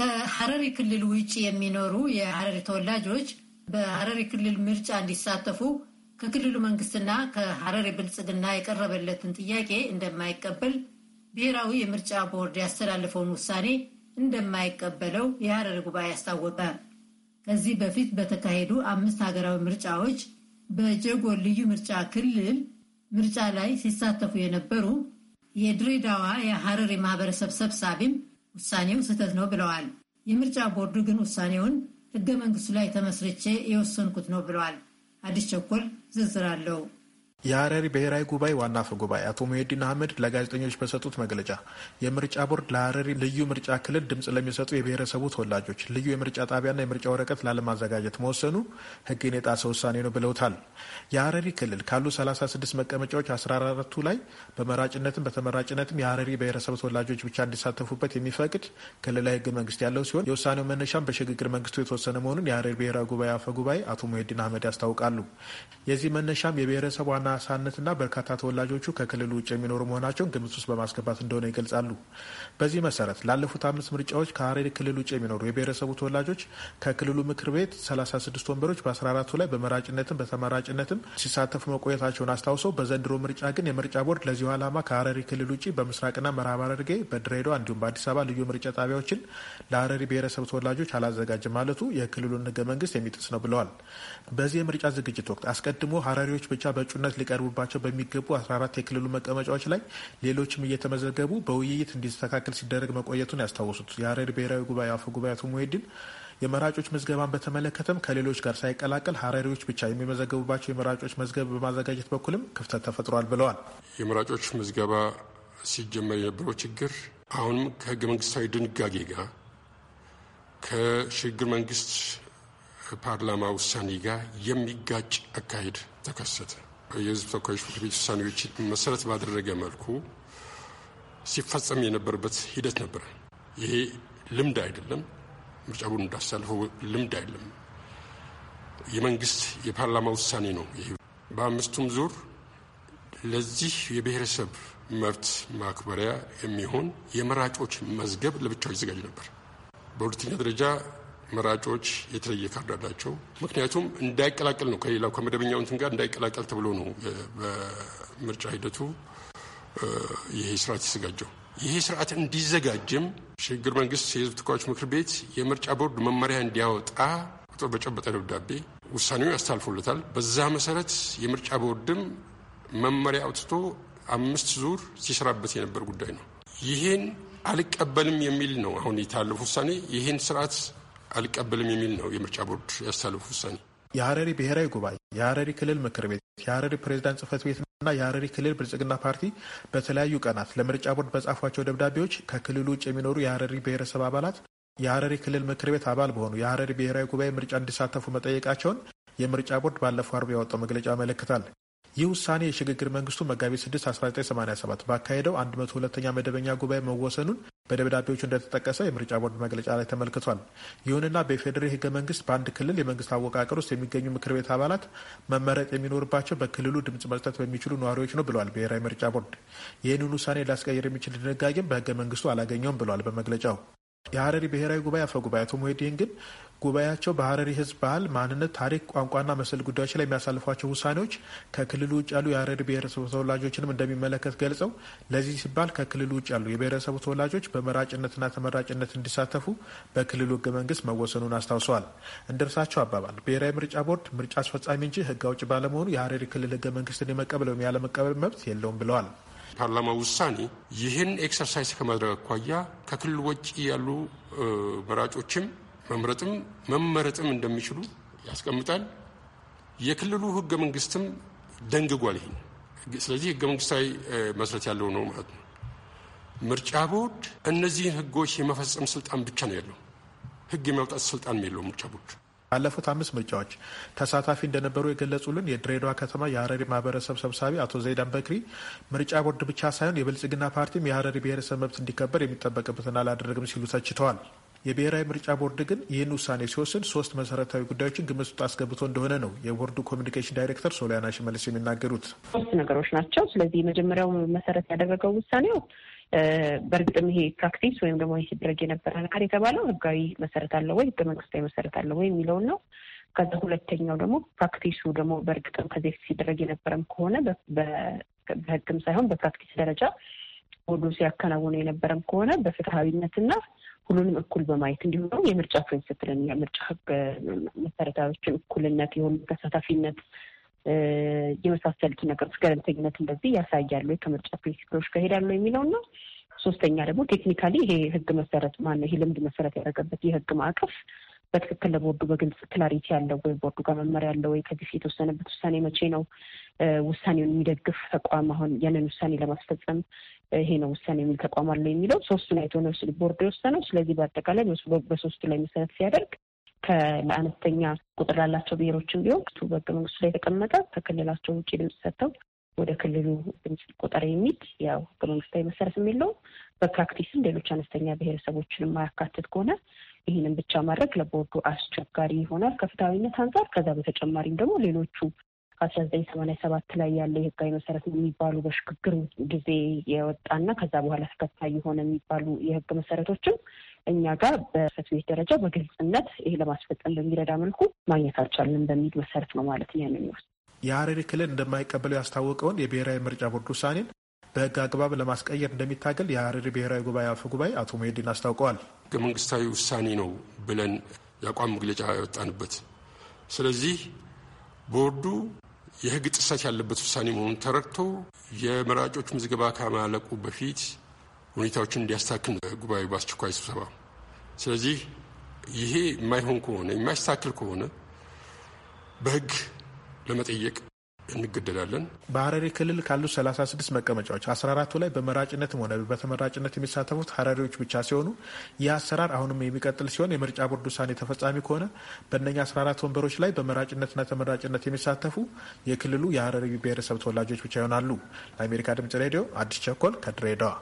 ከሐረሪ ክልል ውጭ የሚኖሩ የሐረሪ ተወላጆች በሐረሪ ክልል ምርጫ እንዲሳተፉ ከክልሉ መንግስትና ከሐረሪ ብልጽግና የቀረበለትን ጥያቄ እንደማይቀበል ብሔራዊ የምርጫ ቦርድ ያስተላለፈውን ውሳኔ እንደማይቀበለው የሐረሪ ጉባኤ አስታወቀ። ከዚህ በፊት በተካሄዱ አምስት ሀገራዊ ምርጫዎች በጀጎል ልዩ ምርጫ ክልል ምርጫ ላይ ሲሳተፉ የነበሩ የድሬዳዋ የሐረሪ ማህበረሰብ ሰብሳቢም ውሳኔው ስህተት ነው ብለዋል። የምርጫ ቦርዱ ግን ውሳኔውን ህገ መንግስቱ ላይ ተመስርቼ የወሰንኩት ነው ብለዋል። አዲስ ቸኮል ዝርዝር አለው። የሀረሪ ብሔራዊ ጉባኤ ዋና አፈ ጉባኤ አቶ ሙሄዲን አህመድ ለጋዜጠኞች በሰጡት መግለጫ የምርጫ ቦርድ ለሀረሪ ልዩ ምርጫ ክልል ድምፅ ለሚሰጡ የብሔረሰቡ ተወላጆች ልዩ የምርጫ ጣቢያና የምርጫ ወረቀት ላለማዘጋጀት መወሰኑ ህግን የጣሰ ውሳኔ ነው ብለውታል። የሀረሪ ክልል ካሉ 36 መቀመጫዎች 14ቱ ላይ በመራጭነትም በተመራጭነትም የሀረሪ ብሔረሰብ ተወላጆች ብቻ እንዲሳተፉበት የሚፈቅድ ክልላዊ ህገ መንግስት ያለው ሲሆን የውሳኔው መነሻም በሽግግር መንግስቱ የተወሰነ መሆኑን የሀረሪ ብሔራዊ ጉባኤ አፈ ጉባኤ አቶ ሙሄዲን አህመድ ያስታውቃሉ። የዚህ መነሻም የብሔረሰቡ ዋና ሳነትና በርካታ ተወላጆቹ ከክልሉ ውጭ የሚኖሩ መሆናቸውን ግምት ውስጥ በማስገባት እንደሆነ ይገልጻሉ። በዚህ መሰረት ላለፉት አምስት ምርጫዎች ከሀረሪ ክልል ውጭ የሚኖሩ የብሔረሰቡ ተወላጆች ከክልሉ ምክር ቤት 36 ወንበሮች በ14ቱ ላይ በመራጭነትም በተመራጭነትም ሲሳተፉ መቆየታቸውን አስታውሰው በዘንድሮ ምርጫ ግን የምርጫ ቦርድ ለዚሁ ዓላማ ከሀረሪ ክልል ውጭ በምስራቅና ምዕራብ ሐረርጌ በድሬዳዋ እንዲሁም በአዲስ አበባ ልዩ ምርጫ ጣቢያዎችን ለሀረሪ ብሔረሰብ ተወላጆች አላዘጋጅም ማለቱ የክልሉን ህገ መንግስት የሚጥስ ነው ብለዋል። በዚህ የምርጫ ዝግጅት ወቅት አስቀድሞ ሀረሪዎች ብቻ በእጩነት ሊቀርቡባቸው በሚገቡ 14 የክልሉ መቀመጫዎች ላይ ሌሎችም እየተመዘገቡ በውይይት እንዲስተካከል ሲደረግ መቆየቱን ያስታወሱት የሀረሪ ብሔራዊ ጉባኤ አፈ ጉባኤ አቶ ሙሄዲን የመራጮች ምዝገባን በተመለከተም ከሌሎች ጋር ሳይቀላቀል ሀረሪዎች ብቻ የሚመዘገቡባቸው የመራጮች መዝገብ በማዘጋጀት በኩልም ክፍተት ተፈጥሯል ብለዋል። የመራጮች ምዝገባ ሲጀመር የነበረው ችግር አሁንም ከህገ መንግስታዊ ድንጋጌ ጋር ከሽግግር መንግስት ፓርላማ ውሳኔ ጋር የሚጋጭ አካሄድ ተከሰተ። የህዝብ ተወካዮች ምክር ቤት ውሳኔዎች መሰረት ባደረገ መልኩ ሲፈጸም የነበረበት ሂደት ነበረ። ይሄ ልምድ አይደለም። ምርጫ ቦርድ እንዳሳልፈው ልምድ አይደለም። የመንግስት የፓርላማ ውሳኔ ነው። በአምስቱም ዙር ለዚህ የብሔረሰብ መብት ማክበሪያ የሚሆን የመራጮች መዝገብ ለብቻው ይዘጋጅ ነበር። በሁለተኛ ደረጃ መራጮች የተለየ ካርድ አላቸው። ምክንያቱም እንዳይቀላቀል ነው ከሌላው ከመደበኛው እንትን ጋር እንዳይቀላቀል ተብሎ ነው በምርጫ ሂደቱ ይሄ ስርዓት የተዘጋጀው። ይሄ ስርዓት እንዲዘጋጅም ሽግግር መንግስት የህዝብ ተወካዮች ምክር ቤት የምርጫ ቦርድ መመሪያ እንዲያወጣ ቁጥር በጨበጠ ደብዳቤ ውሳኔውን ያስተላልፎለታል። በዛ መሰረት የምርጫ ቦርድም መመሪያ አውጥቶ አምስት ዙር ሲሰራበት የነበር ጉዳይ ነው። ይህን አልቀበልም የሚል ነው አሁን የታለፉ ውሳኔ ይህን ስርዓት አልቀበልም የሚል ነው የምርጫ ቦርድ ያስተላለፉ ውሳኔ። የሀረሪ ብሔራዊ ጉባኤ፣ የሀረሪ ክልል ምክር ቤት፣ የሀረሪ ፕሬዚዳንት ጽህፈት ቤትና የሀረሪ ክልል ብልጽግና ፓርቲ በተለያዩ ቀናት ለምርጫ ቦርድ በጻፏቸው ደብዳቤዎች ከክልሉ ውጭ የሚኖሩ የሀረሪ ብሔረሰብ አባላት የሀረሪ ክልል ምክር ቤት አባል በሆኑ የሀረሪ ብሔራዊ ጉባኤ ምርጫ እንዲሳተፉ መጠየቃቸውን የምርጫ ቦርድ ባለፈው አርብ ያወጣው መግለጫ ያመለክታል። ይህ ውሳኔ የሽግግር መንግስቱ መጋቢት 6 1987 ባካሄደው 102ኛ መደበኛ ጉባኤ መወሰኑን በደብዳቤዎቹ እንደተጠቀሰ የምርጫ ቦርድ መግለጫ ላይ ተመልክቷል። ይሁንና በፌዴራል ህገ መንግስት በአንድ ክልል የመንግስት አወቃቀር ውስጥ የሚገኙ ምክር ቤት አባላት መመረጥ የሚኖርባቸው በክልሉ ድምጽ መስጠት በሚችሉ ነዋሪዎች ነው ብለዋል ብሔራዊ ምርጫ ቦርድ። ይህንን ውሳኔ ሊያስቀይር የሚችል ድንጋጌም በህገ መንግስቱ አላገኘውም ብለዋል በመግለጫው። የሀረሪ ብሔራዊ ጉባኤ አፈ ጉባኤ አቶ ሙሄዲን ግን ጉባኤያቸው በሀረሪ ህዝብ ባህል፣ ማንነት፣ ታሪክ፣ ቋንቋና መሰል ጉዳዮች ላይ የሚያሳልፏቸው ውሳኔዎች ከክልሉ ውጭ ያሉ የሀረሪ ብሔረሰቡ ተወላጆችንም እንደሚመለከት ገልጸው ለዚህ ሲባል ከክልሉ ውጭ ያሉ የብሔረሰቡ ተወላጆች በመራጭነትና ተመራጭነት እንዲሳተፉ በክልሉ ህገ መንግስት መወሰኑን አስታውሰዋል። እንደ እርሳቸው አባባል ብሔራዊ ምርጫ ቦርድ ምርጫ አስፈጻሚ እንጂ ህግ አውጭ ባለመሆኑ የሀረሪ ክልል ህገ መንግስትን የመቀበል ወይም ያለመቀበል መብት የለውም ብለዋል። ፓርላማ ውሳኔ ይህን exercise ከማድረግ አኳያ ከክልል ውጭ ያሉ መራጮችም መምረጥም መመረጥም እንደሚችሉ ያስቀምጣል። የክልሉ ህገ መንግስትም ደንግጓል ይህን። ስለዚህ ህገ መንግስታዊ መሰረት ያለው ነው ማለት ነው። ምርጫ ቦርድ እነዚህን ህጎች የመፈጸም ስልጣን ብቻ ነው ያለው። ህግ የማውጣት ስልጣን የለው ምርጫ ቦርድ። ባለፉት አምስት ምርጫዎች ተሳታፊ እንደነበሩ የገለጹልን የድሬዳዋ ከተማ የሀረሪ ማህበረሰብ ሰብሳቢ አቶ ዘይዳን በክሪ ምርጫ ቦርድ ብቻ ሳይሆን የብልጽግና ፓርቲም የሀረሪ ብሔረሰብ መብት እንዲከበር የሚጠበቅበትን አላደረግም ሲሉ ተችተዋል። የብሔራዊ ምርጫ ቦርድ ግን ይህን ውሳኔ ሲወስን ሶስት መሰረታዊ ጉዳዮችን ግምት ውስጥ አስገብቶ እንደሆነ ነው የቦርዱ ኮሚኒኬሽን ዳይሬክተር ሶሊያና ሽመልስ የሚናገሩት። ሶስት ነገሮች ናቸው። ስለዚህ የመጀመሪያው መሰረት ያደረገው ውሳኔው በእርግጥም ይሄ practice ወይም ደግሞ ሲደረግ የነበረ ነገር የተባለው ህጋዊ መሰረት አለው ወይ ህገ መንግስታዊ መሰረት አለው ወይ የሚለውን ነው። ከዛ ሁለተኛው ደግሞ practice ኡ ደግሞ በእርግጥም ከዚህ ሲደረግ የነበረም ከሆነ በህግም ሳይሆን በ practice ደረጃ ቦርዱ ሲያከናውኑ የነበረም ከሆነ በፍትሀዊነትና ሁሉንም እኩል በማየት እንዲሁም ደግሞ የምርጫ principle ን የምርጫ ህግ መሰረታዎችን እኩልነት፣ የሁሉ ተሳታፊነት የመሳሰሉት ነገሮች ገለልተኝነት እንደዚህ ያሳያሉ ከምርጫ principle ኦች ጋር ይሄዳሉ የሚለው ነው። ሶስተኛ ደግሞ technically ይሄ ህግ መሰረት ማነው ይሄ ልምድ መሰረት ያደረገበት የህግ ማዕቀፍ በትክክል ለቦርዱ በግልጽ clarity ያለው ወይ ቦርዱ ጋር መመሪያ ያለው ወይ ከዚህ የተወሰነበት ውሳኔ መቼ ነው ውሳኔውን የሚደግፍ ተቋም አሁን ያንን ውሳኔ ለማስፈጸም ይሄ ነው ውሳኔ የሚል ተቋም አለው የሚለው ሶስቱን አይቶ ነው ቦርዱ የወሰነው። ስለዚህ በአጠቃላይ በሶስቱ ላይ መሰረት ሲያደርግ ለአነስተኛ ቁጥር ላላቸው ብሔሮችም ቢሆን በህገ መንግስቱ ላይ የተቀመጠ ከክልላቸው ውጭ ድምጽ ሰጥተው ወደ ክልሉ ድምጽ ቁጠር የሚል ያው ህገ መንግስታዊ መሰረት የሚለው በፕራክቲስም ሌሎች አነስተኛ ብሔረሰቦችን የማያካትት ከሆነ ይህንን ብቻ ማድረግ ለቦርዱ አስቸጋሪ ይሆናል ከፍትሐዊነት አንጻር። ከዛ በተጨማሪም ደግሞ ሌሎቹ ከአስራ ዘጠኝ ሰማንያ ሰባት ላይ ያለ የህጋዊ መሰረት የሚባሉ በሽግግር ጊዜ የወጣና ከዛ በኋላ ተከታይ የሆነ የሚባሉ የህግ መሰረቶችም እኛ ጋር በጽሕፈት ቤት ደረጃ በግልጽነት ይሄ ለማስፈጸም በሚረዳ መልኩ ማግኘት አልቻልንም በሚል መሰረት ነው ማለት ነው ያንን ይወስድ የሀረሪ ክልል እንደማይቀበለው ያስታወቀውን የብሔራዊ ምርጫ ቦርድ ውሳኔን በህግ አግባብ ለማስቀየር እንደሚታገል የሀረሪ ብሔራዊ ጉባኤ አፈ ጉባኤ አቶ ሙሄዲን አስታውቀዋል። ህገ መንግስታዊ ውሳኔ ነው ብለን የአቋም መግለጫ ያወጣንበት። ስለዚህ ቦርዱ የህግ ጥሰት ያለበት ውሳኔ መሆኑን ተረድቶ የመራጮች ምዝገባ ከማለቁ በፊት ሁኔታዎችን እንዲያስተካክል ጉባኤ በአስቸኳይ ስብሰባ። ስለዚህ ይሄ የማይሆን ከሆነ የማይስተካከል ከሆነ በህግ ለመጠየቅ እንገደዳለን። በሀረሪ ክልል ካሉት 36 መቀመጫዎች 14ቱ ላይ በመራጭነትም ሆነ በተመራጭነት የሚሳተፉት ሀረሪዎች ብቻ ሲሆኑ ይህ አሰራር አሁንም የሚቀጥል ሲሆን የምርጫ ቦርድ ውሳኔ ተፈጻሚ ከሆነ በእነኛ 14 ወንበሮች ላይ በመራጭነትና ተመራጭነት የሚሳተፉ የክልሉ የሀረሪ ብሔረሰብ ተወላጆች ብቻ ይሆናሉ። ለአሜሪካ ድምጽ ሬዲዮ አዲስ ቸኮል ከድሬዳዋ